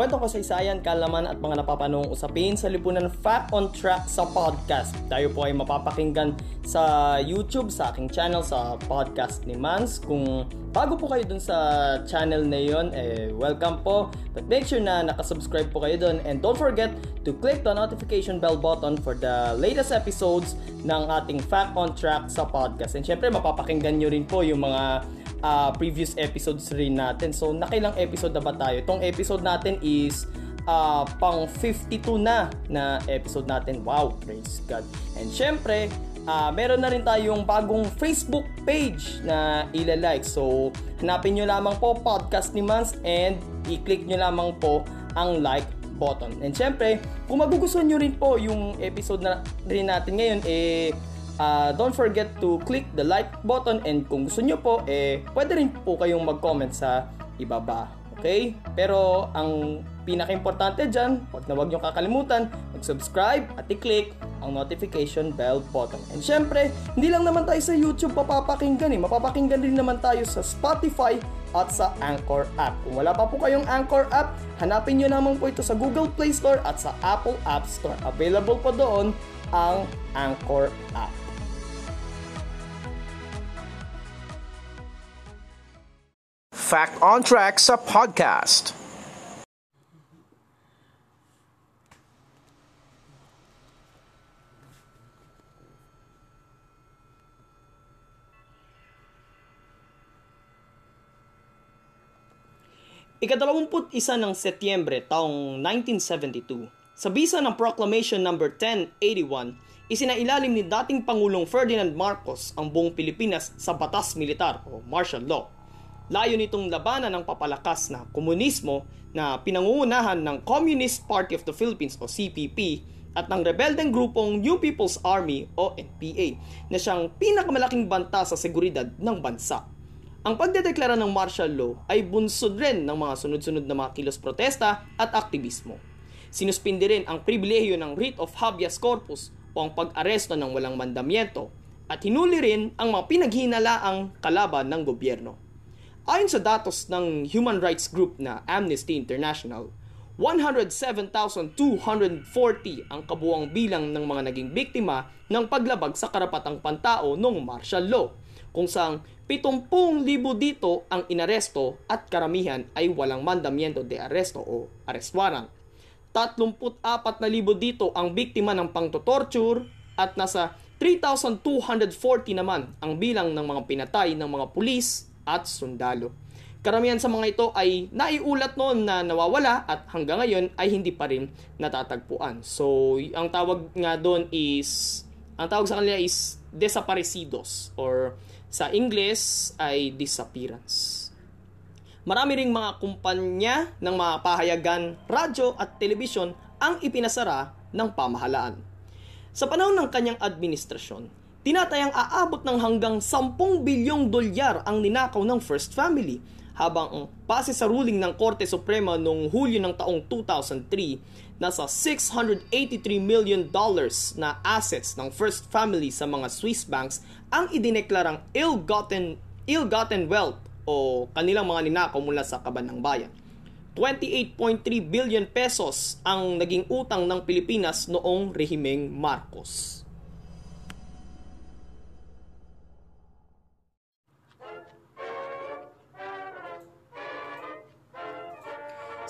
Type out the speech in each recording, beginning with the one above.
Kwentong kasaysayan, kalaman at mga napapanong usapin sa lipunan Fact on Track sa podcast. Tayo po ay mapapakinggan sa YouTube, sa aking channel, sa podcast ni Mans. Kung bago po kayo dun sa channel na yon, eh, welcome po. But make sure na nakasubscribe po kayo dun. And don't forget to click the notification bell button for the latest episodes ng ating Fact on Track sa podcast. And syempre, mapapakinggan nyo rin po yung mga uh, previous episodes rin natin. So, nakailang episode na ba tayo? Itong episode natin is uh, pang 52 na na episode natin. Wow, praise God. And syempre, uh, meron na rin tayong bagong Facebook page na ilalike. So, hanapin nyo lamang po podcast ni Mans and i-click nyo lamang po ang like button. And syempre, kung magugustuhan nyo rin po yung episode na rin natin ngayon, eh, uh, don't forget to click the like button and kung gusto nyo po, eh, pwede rin po kayong mag-comment sa ibaba. Okay? Pero ang pinaka-importante dyan, huwag na huwag nyo kakalimutan, mag-subscribe at i-click ang notification bell button. And syempre, hindi lang naman tayo sa YouTube papapakinggan eh. Mapapakinggan din naman tayo sa Spotify at sa Anchor app. Kung wala pa po kayong Anchor app, hanapin nyo naman po ito sa Google Play Store at sa Apple App Store. Available po doon ang Anchor app. Fact on Track sa podcast. Ikadalawamput isa ng Setyembre taong 1972, sa bisa ng Proclamation No. 1081, isinailalim ni dating Pangulong Ferdinand Marcos ang buong Pilipinas sa batas militar o martial law Layo nitong labanan ng papalakas na komunismo na pinangungunahan ng Communist Party of the Philippines o CPP at ng rebeldeng grupong New People's Army o NPA na siyang pinakamalaking banta sa seguridad ng bansa. Ang pagdedeklara ng martial law ay bunsod rin ng mga sunod-sunod na mga kilos protesta at aktivismo. Sinuspindi rin ang pribilehiyo ng writ of habeas corpus o ang pag-aresto ng walang mandamiento at hinuli rin ang mga pinaghinalaang kalaban ng gobyerno. Ayon sa datos ng human rights group na Amnesty International, 107,240 ang kabuang bilang ng mga naging biktima ng paglabag sa karapatang pantao noong martial law, kung saan 70,000 dito ang inaresto at karamihan ay walang mandamiento de arresto o arrest warrant. 34,000 dito ang biktima ng pangtotorture at nasa 3,240 naman ang bilang ng mga pinatay ng mga pulis at sundalo. Karamihan sa mga ito ay naiulat noon na nawawala at hanggang ngayon ay hindi pa rin natatagpuan. So, ang tawag nga doon is, ang tawag sa kanila is desaparecidos or sa English ay disappearance. Marami ring mga kumpanya ng mga pahayagan, radyo at telebisyon ang ipinasara ng pamahalaan. Sa panahon ng kanyang administrasyon, Tinatayang aabot ng hanggang 10 bilyong dolyar ang ninakaw ng First Family habang ang base sa ruling ng Korte Suprema noong Hulyo ng taong 2003 nasa 683 million dollars na assets ng First Family sa mga Swiss banks ang idineklarang ill-gotten ill-gotten wealth o kanilang mga ninakaw mula sa kaban ng bayan. 28.3 billion pesos ang naging utang ng Pilipinas noong rehimeng Marcos.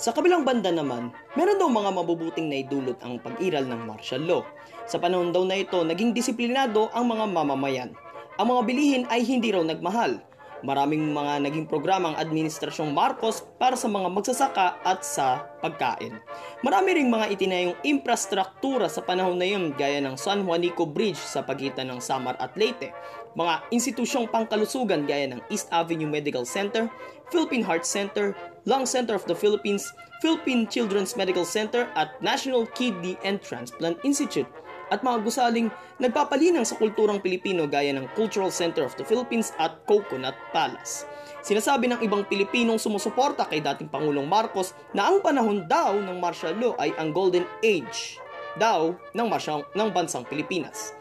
Sa kabilang banda naman, meron daw mga mabubuting naidulot ang pag-iral ng martial law. Sa panahon daw na ito, naging disiplinado ang mga mamamayan. Ang mga bilihin ay hindi raw nagmahal. Maraming mga naging programa ang Administrasyong Marcos para sa mga magsasaka at sa pagkain. Marami ring mga itinayong infrastruktura sa panahon na yun gaya ng San Juanico Bridge sa pagitan ng Samar at Leyte, mga institusyong pangkalusugan gaya ng East Avenue Medical Center, Philippine Heart Center, Lung Center of the Philippines, Philippine Children's Medical Center at National Kidney and Transplant Institute at mga gusaling nagpapalinang sa kulturang Pilipino gaya ng Cultural Center of the Philippines at Coconut Palace. Sinasabi ng ibang Pilipinong sumusuporta kay dating Pangulong Marcos na ang panahon daw ng martial law ay ang golden age daw ng, martial, ng bansang Pilipinas.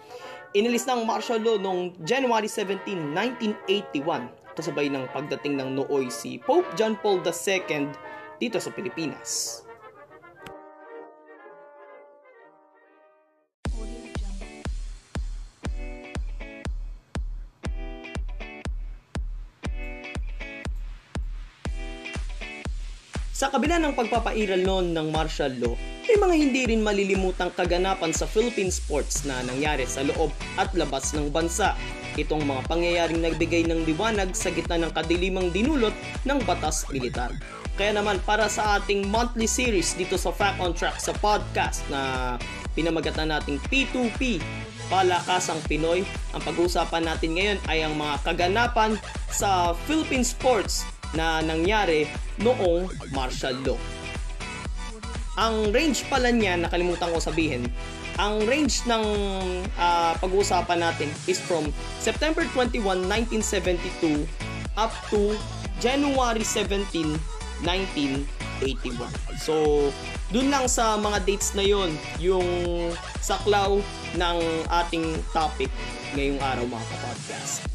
Inilis ng martial law noong January 17, 1981 kasabay ng pagdating ng nooy si Pope John Paul II dito sa Pilipinas. Sa kabila ng pagpapairal noon ng martial law, may mga hindi rin malilimutang kaganapan sa Philippine sports na nangyari sa loob at labas ng bansa. Itong mga pangyayaring nagbigay ng liwanag sa gitna ng kadilimang dinulot ng batas militar. Kaya naman para sa ating monthly series dito sa Fact on Track sa podcast na pinamagatan nating P2P, Palakasang Pinoy, ang pag-uusapan natin ngayon ay ang mga kaganapan sa Philippine sports na nangyari noong martial law. Ang range pala niya, nakalimutan ko sabihin, ang range ng uh, pag-uusapan natin is from September 21, 1972 up to January 17, 1981. So, dun lang sa mga dates na yon yung saklaw ng ating topic ngayong araw mga kapodcast.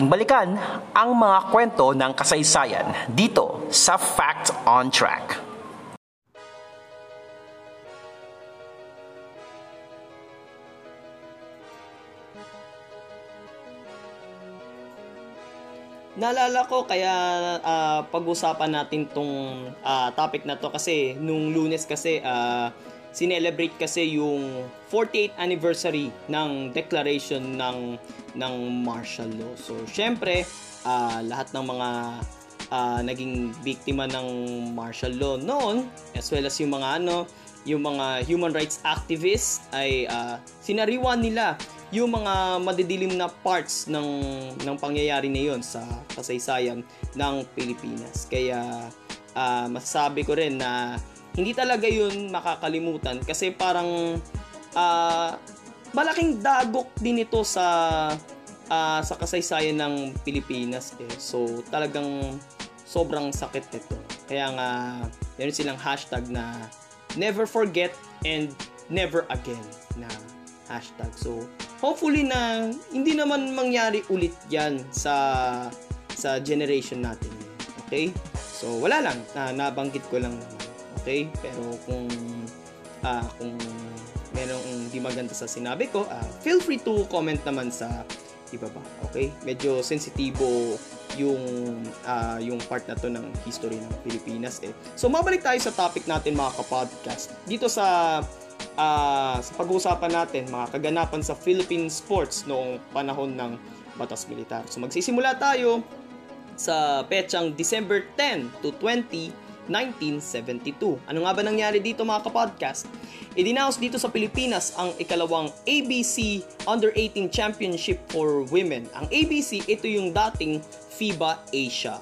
Ating balikan ang mga kwento ng kasaysayan dito sa Fact on Track. Naalala ko kaya uh, pag-usapan natin tong uh, topic na to kasi nung lunes kasi uh, sinelebrate kasi yung 48th anniversary ng declaration ng ng martial law. So syempre, uh, lahat ng mga uh, naging biktima ng martial law noon as well as yung mga ano, yung mga human rights activists ay uh, sinariwan nila yung mga madidilim na parts ng ng pangyayari na yon sa kasaysayan ng Pilipinas. Kaya uh, masasabi ko rin na hindi talaga yun makakalimutan kasi parang uh, malaking dagok din ito sa uh, sa kasaysayan ng Pilipinas eh. So talagang sobrang sakit nito. Kaya nga meron silang hashtag na never forget and never again na hashtag. So hopefully na hindi naman mangyari ulit 'yan sa sa generation natin. Okay? So wala lang, na nabanggit ko lang naman. Okay? Pero kung uh, kung merong hindi maganda sa sinabi ko, uh, feel free to comment naman sa ibaba. Okay? Medyo sensitibo yung uh, yung part na to ng history ng Pilipinas eh. So mabalik tayo sa topic natin mga kapodcast. Dito sa uh, sa pag-uusapan natin mga kaganapan sa Philippine sports noong panahon ng batas militar. So magsisimula tayo sa petsang December 10 to 20 1972. Ano nga ba nangyari dito mga kapodcast? Idinaos dito sa Pilipinas ang ikalawang ABC Under-18 Championship for Women. Ang ABC, ito yung dating FIBA Asia.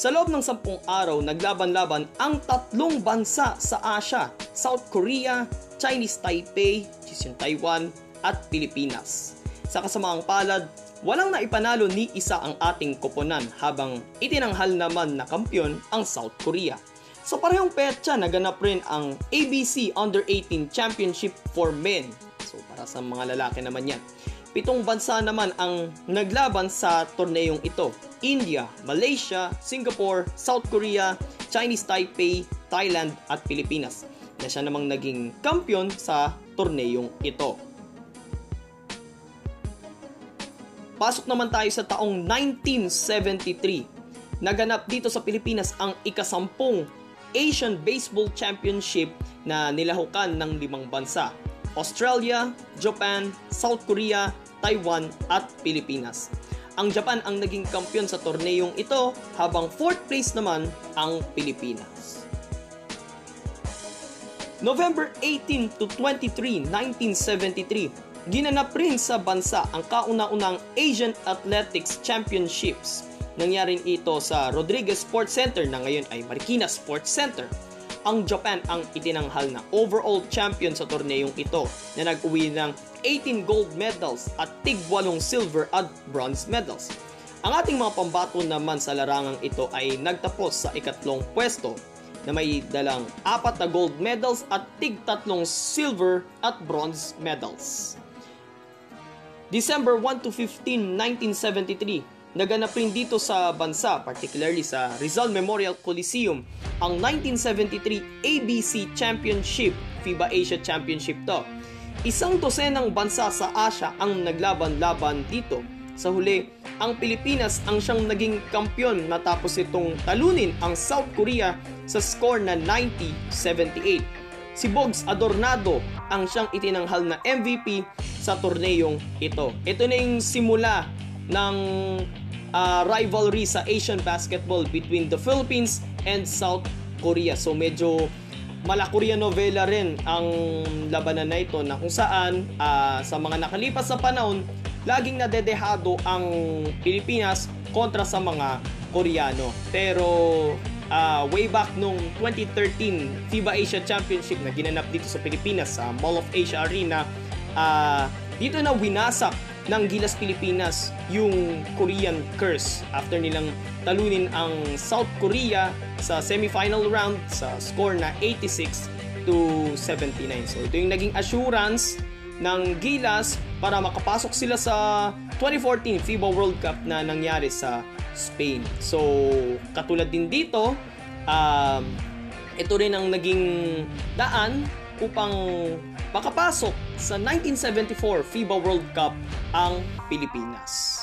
Sa loob ng sampung araw, naglaban-laban ang tatlong bansa sa Asia, South Korea, Chinese Taipei, Taiwan, at Pilipinas. Sa kasamaang palad, walang naipanalo ni isa ang ating koponan habang itinanghal naman na kampyon ang South Korea. Sa parehong petsa, naganap rin ang ABC Under-18 Championship for Men. So para sa mga lalaki naman yan. Pitong bansa naman ang naglaban sa torneyong ito. India, Malaysia, Singapore, South Korea, Chinese Taipei, Thailand at Pilipinas na siya namang naging kampiyon sa torneyong ito. Pasok naman tayo sa taong 1973. Naganap dito sa Pilipinas ang ikasampung Asian Baseball Championship na nilahukan ng limang bansa, Australia, Japan, South Korea, Taiwan at Pilipinas. Ang Japan ang naging kampiyon sa torneyong ito habang fourth place naman ang Pilipinas. November 18 to 23, 1973, ginanap rin sa bansa ang kauna-unang Asian Athletics Championships. Nangyari ito sa Rodriguez Sports Center na ngayon ay Marikina Sports Center. Ang Japan ang itinanghal na overall champion sa torneyong ito na nag-uwi ng 18 gold medals at tig 8 silver at bronze medals. Ang ating mga pambato naman sa larangang ito ay nagtapos sa ikatlong pwesto na may dalang apat na gold medals at tig tatlong silver at bronze medals. December 1 to 15, 1973, naganap rin dito sa bansa, particularly sa Rizal Memorial Coliseum, ang 1973 ABC Championship, FIBA Asia Championship to. Isang dosenang bansa sa Asia ang naglaban-laban dito. Sa huli, ang Pilipinas ang siyang naging kampyon matapos itong talunin ang South Korea sa score na 90-78. Si Bogs Adornado ang siyang itinanghal na MVP sa torneyong ito. Ito na yung simula ng uh, rivalry sa Asian basketball between the Philippines and South Korea. So medyo malakurya novela rin ang labanan na ito na kung saan uh, sa mga nakalipas sa panahon laging nadedehado ang Pilipinas kontra sa mga Koreano. Pero uh, way back nung 2013 FIBA Asia Championship na ginanap dito sa Pilipinas sa Mall of Asia Arena, uh, dito na winasak ng Gilas Pilipinas yung Korean curse after nilang talunin ang South Korea sa semifinal round sa score na 86 to 79. So ito yung naging assurance ng Gilas para makapasok sila sa 2014 FIBA World Cup na nangyari sa Spain. So, katulad din dito, um, ito rin ang naging daan upang makapasok sa 1974 FIBA World Cup ang Pilipinas.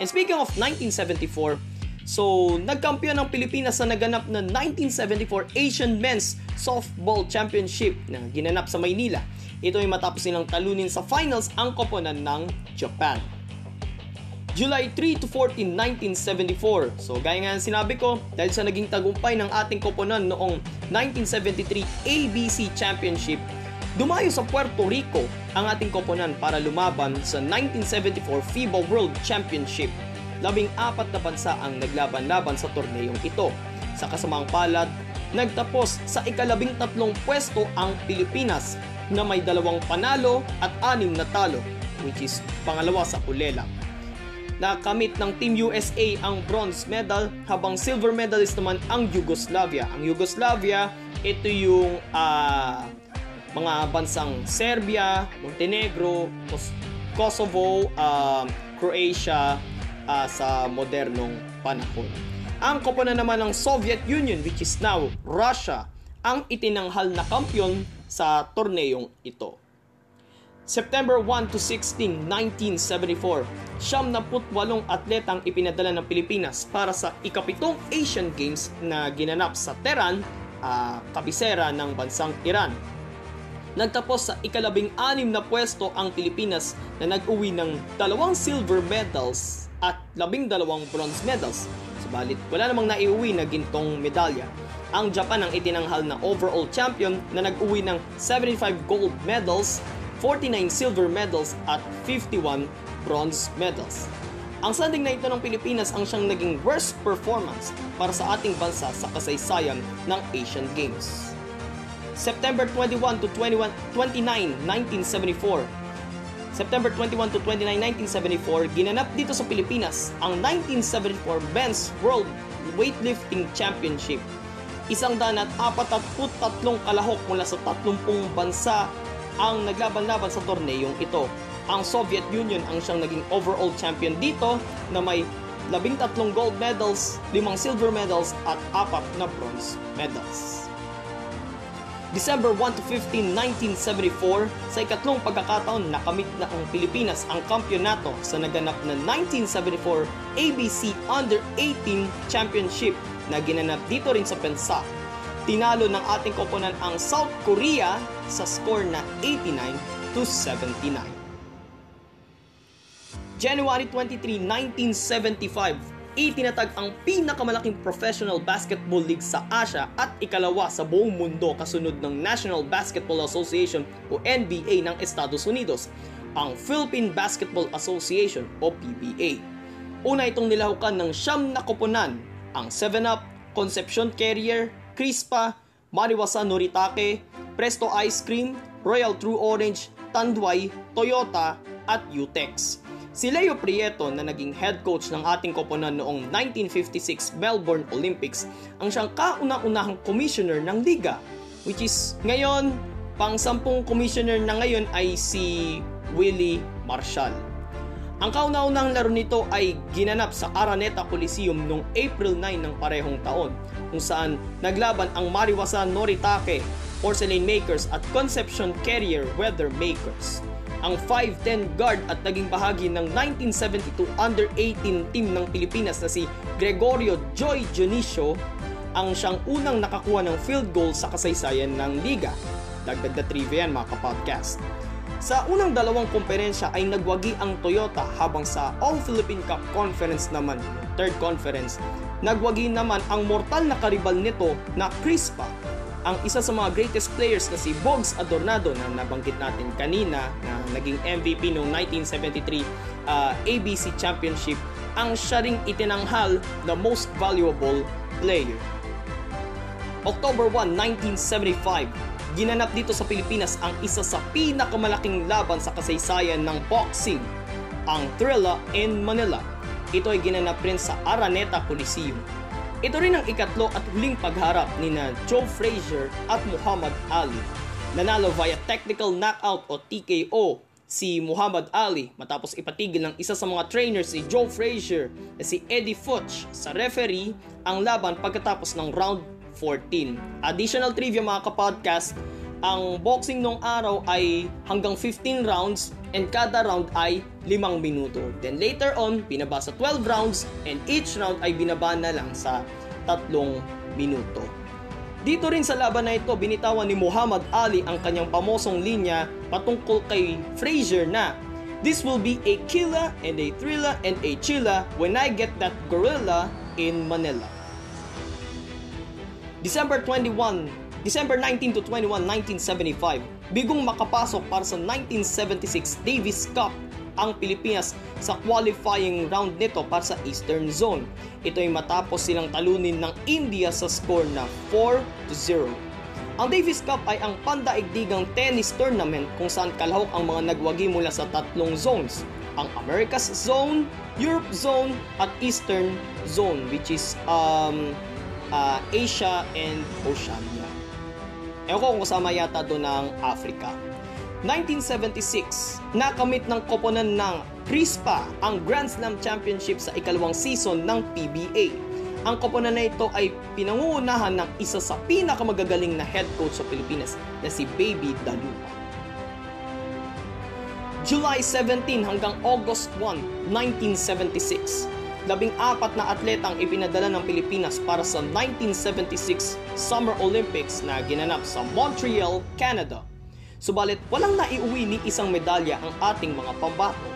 And speaking of 1974, so nagkampiyon ang Pilipinas sa naganap na 1974 Asian Men's Softball Championship na ginanap sa Maynila. Ito ay matapos nilang talunin sa finals ang koponan ng Japan. July 3 to 14, 1974. So gaya nga sinabi ko, dahil sa naging tagumpay ng ating koponan noong 1973 ABC Championship, dumayo sa Puerto Rico ang ating koponan para lumaban sa 1974 FIBA World Championship. Labing apat na bansa ang naglaban-laban sa torneyong ito. Sa kasamang palad, nagtapos sa ikalabing tatlong pwesto ang Pilipinas na may dalawang panalo at anim na talo, which is pangalawa sa kulela. Nakamit ng Team USA ang bronze medal habang silver medalist naman ang Yugoslavia. Ang Yugoslavia, ito yung uh, mga bansang Serbia, Montenegro, Kosovo, uh, Croatia uh, sa modernong panahon. Ang koponan naman ng Soviet Union which is now Russia ang itinanghal na kampyon sa torneyong ito. September 1 to 16, 1974, siyam na putwalong atletang ipinadala ng Pilipinas para sa ikapitong Asian Games na ginanap sa Tehran, uh, kabisera ng bansang Iran. Nagtapos sa ikalabing anim na pwesto ang Pilipinas na nag-uwi ng dalawang silver medals at labing dalawang bronze medals. Subalit wala namang naiuwi na gintong medalya ang Japan ang itinanghal na overall champion na nag-uwi ng 75 gold medals, 49 silver medals at 51 bronze medals. Ang sanding na ito ng Pilipinas ang siyang naging worst performance para sa ating bansa sa kasaysayan ng Asian Games. September 21 to 21, 29, 1974 September 21 to 29, 1974, ginanap dito sa Pilipinas ang 1974 Men's World Weightlifting Championship Isang daan at apat at tatlong kalahok mula sa 30 bansa ang naglaban-laban sa torneyong ito. Ang Soviet Union ang siyang naging overall champion dito na may labing tatlong gold medals, limang silver medals at apat na bronze medals. December 1 to 15, 1974, sa ikatlong pagkakataon nakamit na ang Pilipinas ang kampyonato sa naganap na 1974 ABC Under-18 Championship na ginanap dito rin sa Pensa. Tinalo ng ating koponan ang South Korea sa score na 89 to 79. January 23, 1975, itinatag ang pinakamalaking professional basketball league sa Asia at ikalawa sa buong mundo kasunod ng National Basketball Association o NBA ng Estados Unidos, ang Philippine Basketball Association o PBA. Una itong nilahukan ng siyam na koponan, ang 7-Up, Concepcion Carrier, Crispa, Mariwasa Noritake, Presto Ice Cream, Royal True Orange, Tanduay, Toyota at Utex. Si Leo Prieto na naging head coach ng ating koponan noong 1956 Melbourne Olympics ang siyang kauna-unahang commissioner ng liga which is ngayon pang sampung commissioner na ngayon ay si Willie Marshall. Ang kauna-unahang laro nito ay ginanap sa Araneta Coliseum noong April 9 ng parehong taon kung saan naglaban ang Mariwasa Noritake Porcelain Makers at Concepcion Carrier Weather Makers ang 5'10 guard at naging bahagi ng 1972 Under-18 team ng Pilipinas na si Gregorio Joy Dionisio ang siyang unang nakakuha ng field goal sa kasaysayan ng liga. Dagdag na trivia yan mga kapodcast. Sa unang dalawang komperensya ay nagwagi ang Toyota habang sa All-Philippine Cup Conference naman, third conference, nagwagi naman ang mortal na karibal nito na Crispa ang isa sa mga greatest players na si Bogs Adornado na nabanggit natin kanina na naging MVP noong 1973 uh, ABC Championship ang siya ring itinanghal na most valuable player. October 1, 1975, ginanap dito sa Pilipinas ang isa sa pinakamalaking laban sa kasaysayan ng boxing, ang Thrilla in Manila. Ito ay ginanap rin sa Araneta Coliseum. Ito rin ang ikatlo at huling pagharap ni na Joe Frazier at Muhammad Ali. Nanalo via technical knockout o TKO si Muhammad Ali matapos ipatigil ng isa sa mga trainers si Joe Frazier na si Eddie Futch sa referee ang laban pagkatapos ng round 14. Additional trivia mga kapodcast, ang boxing nung araw ay hanggang 15 rounds and kada round ay 5 minuto. Then later on, binaba sa 12 rounds and each round ay binaba na lang sa 3 minuto. Dito rin sa laban na ito, binitawan ni Muhammad Ali ang kanyang pamosong linya patungkol kay Frazier na This will be a killer and a thriller and a chilla when I get that gorilla in Manila. December 21, December 19 to 21, 1975, bigong makapasok para sa 1976 Davis Cup ang Pilipinas sa qualifying round nito para sa Eastern Zone. Ito ay matapos silang talunin ng India sa score na 4 0. Ang Davis Cup ay ang pandaigdigang tennis tournament kung saan kalahok ang mga nagwagi mula sa tatlong zones, ang Americas Zone, Europe Zone, at Eastern Zone which is um, uh, Asia and Oceania. Ewan ko kung kasama yata doon ng Africa. 1976, nakamit ng koponan ng Crispa ang Grand Slam Championship sa ikalawang season ng PBA. Ang koponan na ito ay pinangungunahan ng isa sa pinakamagagaling na head coach sa Pilipinas na si Baby Dalupa. July 17 hanggang August 1, 1976, labing apat na atleta ang ipinadala ng Pilipinas para sa 1976 Summer Olympics na ginanap sa Montreal, Canada. Subalit walang naiuwi ni isang medalya ang ating mga pambato.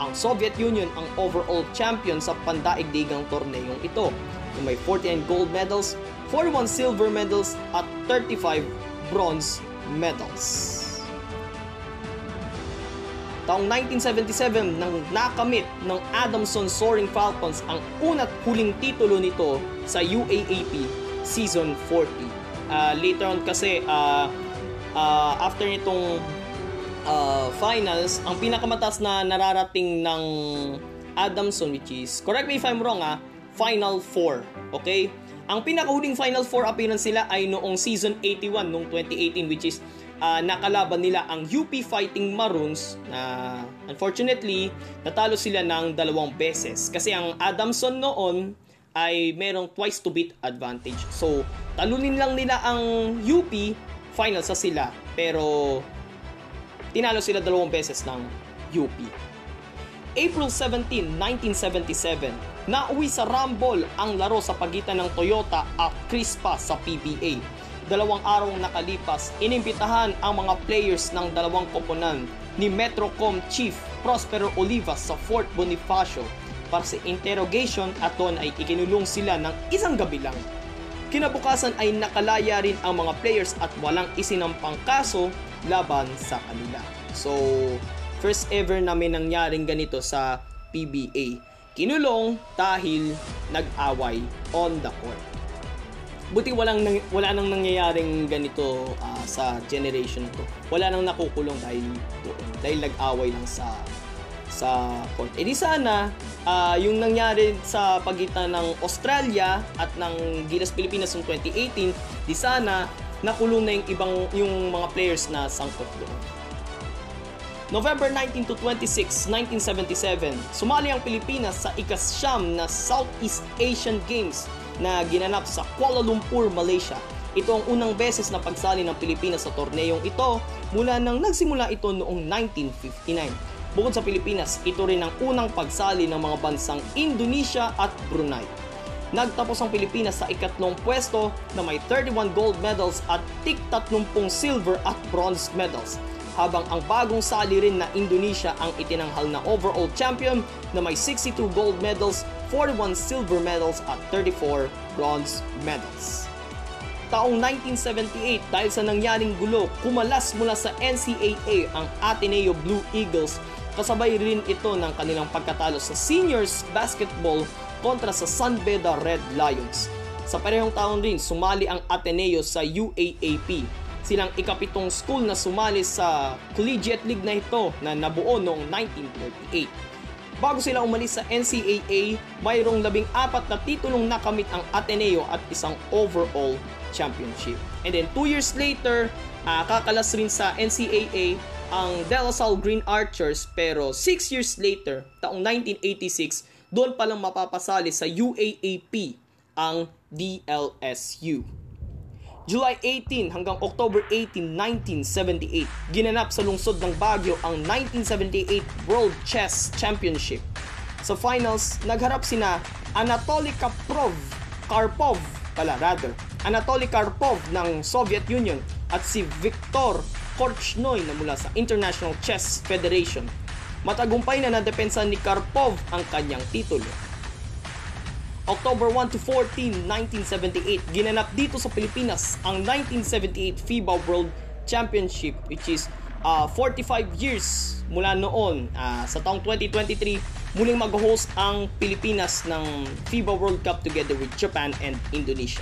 Ang Soviet Union ang overall champion sa pandaigdigang torneyong ito na may 49 gold medals, 41 silver medals at 35 bronze medals. Taong 1977 nang nakamit ng Adamson Soaring Falcons ang una't huling titulo nito sa UAAP Season 40. Uh, later on kasi uh, uh, after nitong uh, finals, ang pinakamataas na nararating ng Adamson which is, correct me if I'm wrong ah, Final 4. Okay? Ang pinakahuling Final 4 appearance sila ay noong season 81 noong 2018 which is uh, nakalaban nila ang UP Fighting Maroons na unfortunately natalo sila ng dalawang beses kasi ang Adamson noon ay merong twice to beat advantage. So, talunin lang nila ang UP final sa sila pero tinalo sila dalawang beses ng UP. April 17, 1977, nauwi sa Rumble ang laro sa pagitan ng Toyota at Crispa sa PBA. Dalawang araw nakalipas, inimbitahan ang mga players ng dalawang koponan ni Metrocom Chief Prospero Olivas sa Fort Bonifacio para sa interrogation at doon ay ikinulong sila ng isang gabi lang. Kinabukasan ay nakalaya rin ang mga players at walang isinampang kaso laban sa kanila. So, first ever namin nangyaring ganito sa PBA. Kinulong dahil nag-away on the court. Buti walang nang, wala nang nangyayaring ganito uh, sa generation to. Wala nang nakukulong dahil doon. Dahil nag-away lang sa sa court. E di sana uh, yung nangyari sa pagitan ng Australia at ng Gilas Pilipinas noong 2018, di sana nakulong na yung ibang yung mga players na sangkot doon. November 19 to 26, 1977, sumali ang Pilipinas sa ikasyam na Southeast Asian Games na ginanap sa Kuala Lumpur, Malaysia. Ito ang unang beses na pagsali ng Pilipinas sa torneyong ito mula nang nagsimula ito noong 1959. Bukod sa Pilipinas, ito rin ang unang pagsali ng mga bansang Indonesia at Brunei. Nagtapos ang Pilipinas sa ikatlong pwesto na may 31 gold medals at 30 silver at bronze medals habang ang bagong sali rin na Indonesia ang itinanghal na overall champion na may 62 gold medals, 41 silver medals at 34 bronze medals. Taong 1978 dahil sa nangyaring gulo, kumalas mula sa NCAA ang Ateneo Blue Eagles kasabay rin ito ng kanilang pagkatalo sa seniors basketball kontra sa San Beda Red Lions. Sa parehong taon rin, sumali ang Ateneo sa UAAP silang ikapitong school na sumali sa Collegiate League na ito na nabuo noong 1948. Bago sila umalis sa NCAA, mayroong labing apat na titulong nakamit ang Ateneo at isang overall championship. And then 2 years later, uh, kakalas rin sa NCAA ang De La Salle Green Archers pero 6 years later, taong 1986, doon palang mapapasali sa UAAP ang DLSU. July 18 hanggang October 18, 1978, ginanap sa lungsod ng Baguio ang 1978 World Chess Championship. Sa finals, nagharap sina Anatoly Kaprov, Karpov pala rather, Anatoly Karpov ng Soviet Union at si Viktor Korchnoy na mula sa International Chess Federation. Matagumpay na nadepensa ni Karpov ang kanyang titulo. October 1 to 14, 1978, ginanap dito sa Pilipinas ang 1978 FIBA World Championship which is uh, 45 years mula noon uh, sa taong 2023 muling mag-host ang Pilipinas ng FIBA World Cup together with Japan and Indonesia.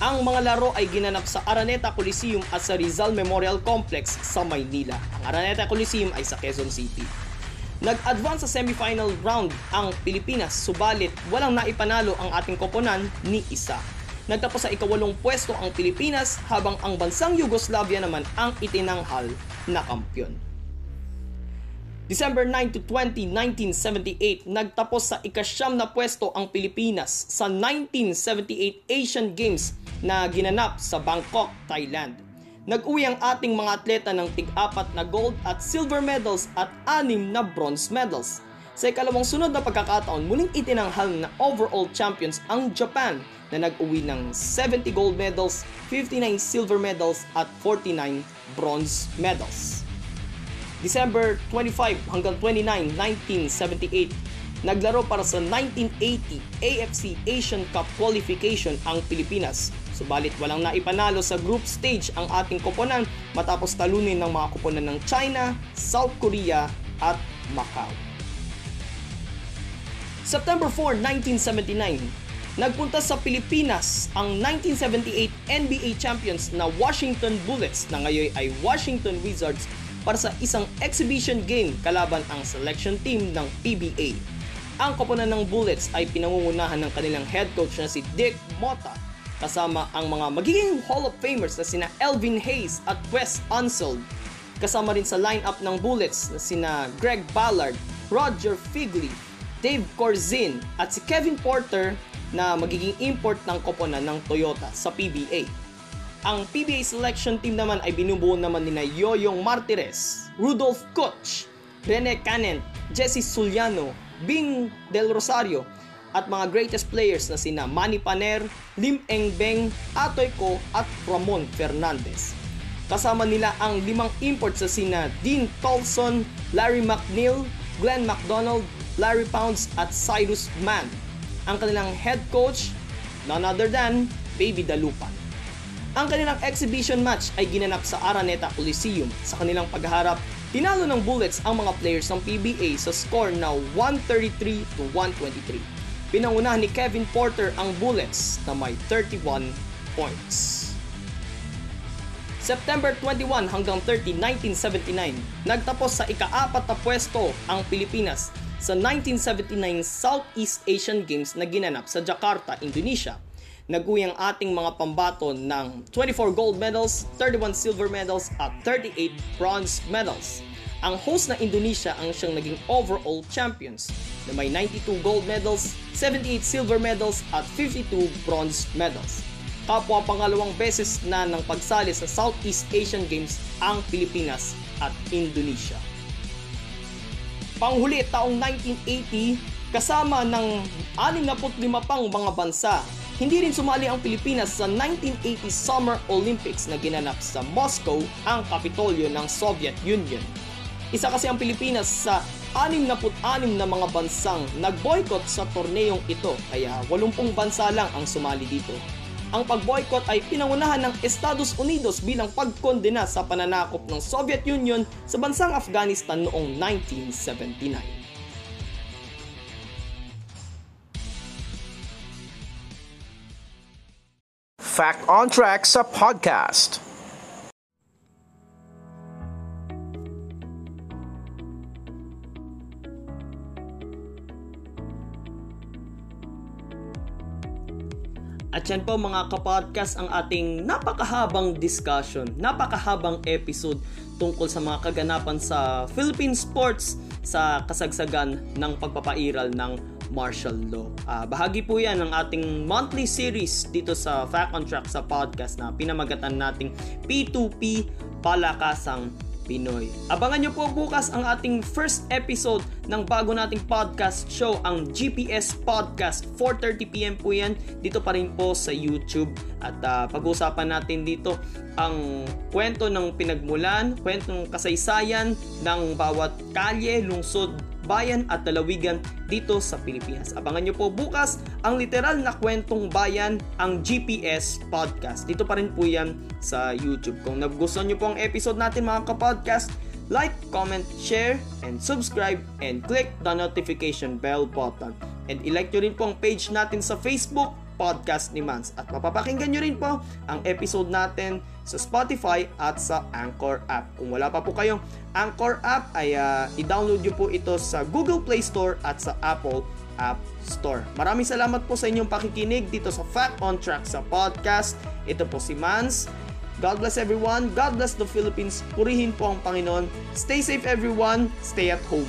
Ang mga laro ay ginanap sa Araneta Coliseum at sa Rizal Memorial Complex sa Maynila. Ang Araneta Coliseum ay sa Quezon City. Nag-advance sa semifinal round ang Pilipinas subalit walang naipanalo ang ating koponan ni isa. Nagtapos sa ikawalong pwesto ang Pilipinas habang ang bansang Yugoslavia naman ang itinanghal na kampyon. December 9 to 20, 1978, nagtapos sa ikasyam na pwesto ang Pilipinas sa 1978 Asian Games na ginanap sa Bangkok, Thailand. Nag-uwi ang ating mga atleta ng tig-apat na gold at silver medals at anim na bronze medals. Sa ikalawang sunod na pagkakataon, muling itinanghal na overall champions ang Japan na nag-uwi ng 70 gold medals, 59 silver medals at 49 bronze medals. December 25 hanggang 29, 1978, naglaro para sa 1980 AFC Asian Cup qualification ang Pilipinas Subalit walang naipanalo sa group stage ang ating koponan matapos talunin ng mga koponan ng China, South Korea at Macau. September 4, 1979, nagpunta sa Pilipinas ang 1978 NBA champions na Washington Bullets na ngayon ay Washington Wizards para sa isang exhibition game kalaban ang selection team ng PBA. Ang koponan ng Bullets ay pinangungunahan ng kanilang head coach na si Dick Mota kasama ang mga magiging Hall of Famers na sina Elvin Hayes at Wes Unseld. Kasama rin sa lineup ng Bullets na sina Greg Ballard, Roger Figley, Dave Corzin at si Kevin Porter na magiging import ng koponan ng Toyota sa PBA. Ang PBA selection team naman ay binubuo naman nina Yoyong Martires, Rudolph Kutch, Rene Canent, Jesse Suliano, Bing Del Rosario, at mga greatest players na sina Manny Paner, Lim Engbeng, Atoy Ko at Ramon Fernandez. Kasama nila ang limang imports sa sina Dean Tolson, Larry McNeil, Glenn McDonald, Larry Pounds at Cyrus Mann. Ang kanilang head coach, none other than Baby Dalupan. Ang kanilang exhibition match ay ginanap sa Araneta Coliseum. Sa kanilang pagharap, tinalo ng Bullets ang mga players ng PBA sa score na 133 to 123. Pinangunahan ni Kevin Porter ang Bullets na may 31 points. September 21 hanggang 30, 1979, nagtapos sa ikaapat na pwesto ang Pilipinas sa 1979 Southeast Asian Games na ginanap sa Jakarta, Indonesia naguyang ating mga pambato ng 24 gold medals, 31 silver medals at 38 bronze medals. Ang host na Indonesia ang siyang naging overall champions na may 92 gold medals, 78 silver medals at 52 bronze medals. Kapwa pangalawang beses na ng pagsali sa Southeast Asian Games ang Pilipinas at Indonesia. Panghuli taong 1980, kasama ng 65 pang mga bansa hindi rin sumali ang Pilipinas sa 1980 Summer Olympics na ginanap sa Moscow, ang kapitolyo ng Soviet Union. Isa kasi ang Pilipinas sa 66 na mga bansang nag-boycott sa torneyong ito kaya 80 bansa lang ang sumali dito. Ang pag-boycott ay pinangunahan ng Estados Unidos bilang pagkondena sa pananakop ng Soviet Union sa bansang Afghanistan noong 1979. Fact on Track sa podcast. At yan po mga kapodcast ang ating napakahabang discussion, napakahabang episode tungkol sa mga kaganapan sa Philippine sports sa kasagsagan ng pagpapairal ng martial law. Uh, bahagi po yan ng ating monthly series dito sa Fact on Track sa podcast na pinamagatan nating P2P Palakasang Pinoy. Abangan nyo po bukas ang ating first episode ng bago nating podcast show, ang GPS Podcast. 4.30pm po yan. Dito pa rin po sa YouTube. At uh, pag-uusapan natin dito ang kwento ng pinagmulan, kwento ng kasaysayan ng bawat kalye, lungsod, bayan at lalawigan dito sa Pilipinas. Abangan nyo po bukas ang literal na kwentong bayan, ang GPS Podcast. Dito pa rin po yan sa YouTube. Kung nagustuhan nyo po ang episode natin mga kapodcast, like, comment, share, and subscribe, and click the notification bell button. And ilike nyo rin po ang page natin sa Facebook, podcast ni Mans. At mapapakinggan nyo rin po ang episode natin sa Spotify at sa Anchor app. Kung wala pa po kayong Anchor app, ay uh, i-download nyo po ito sa Google Play Store at sa Apple App Store. Maraming salamat po sa inyong pakikinig dito sa Fact on Track sa podcast. Ito po si Mans. God bless everyone. God bless the Philippines. Purihin po ang Panginoon. Stay safe everyone. Stay at home.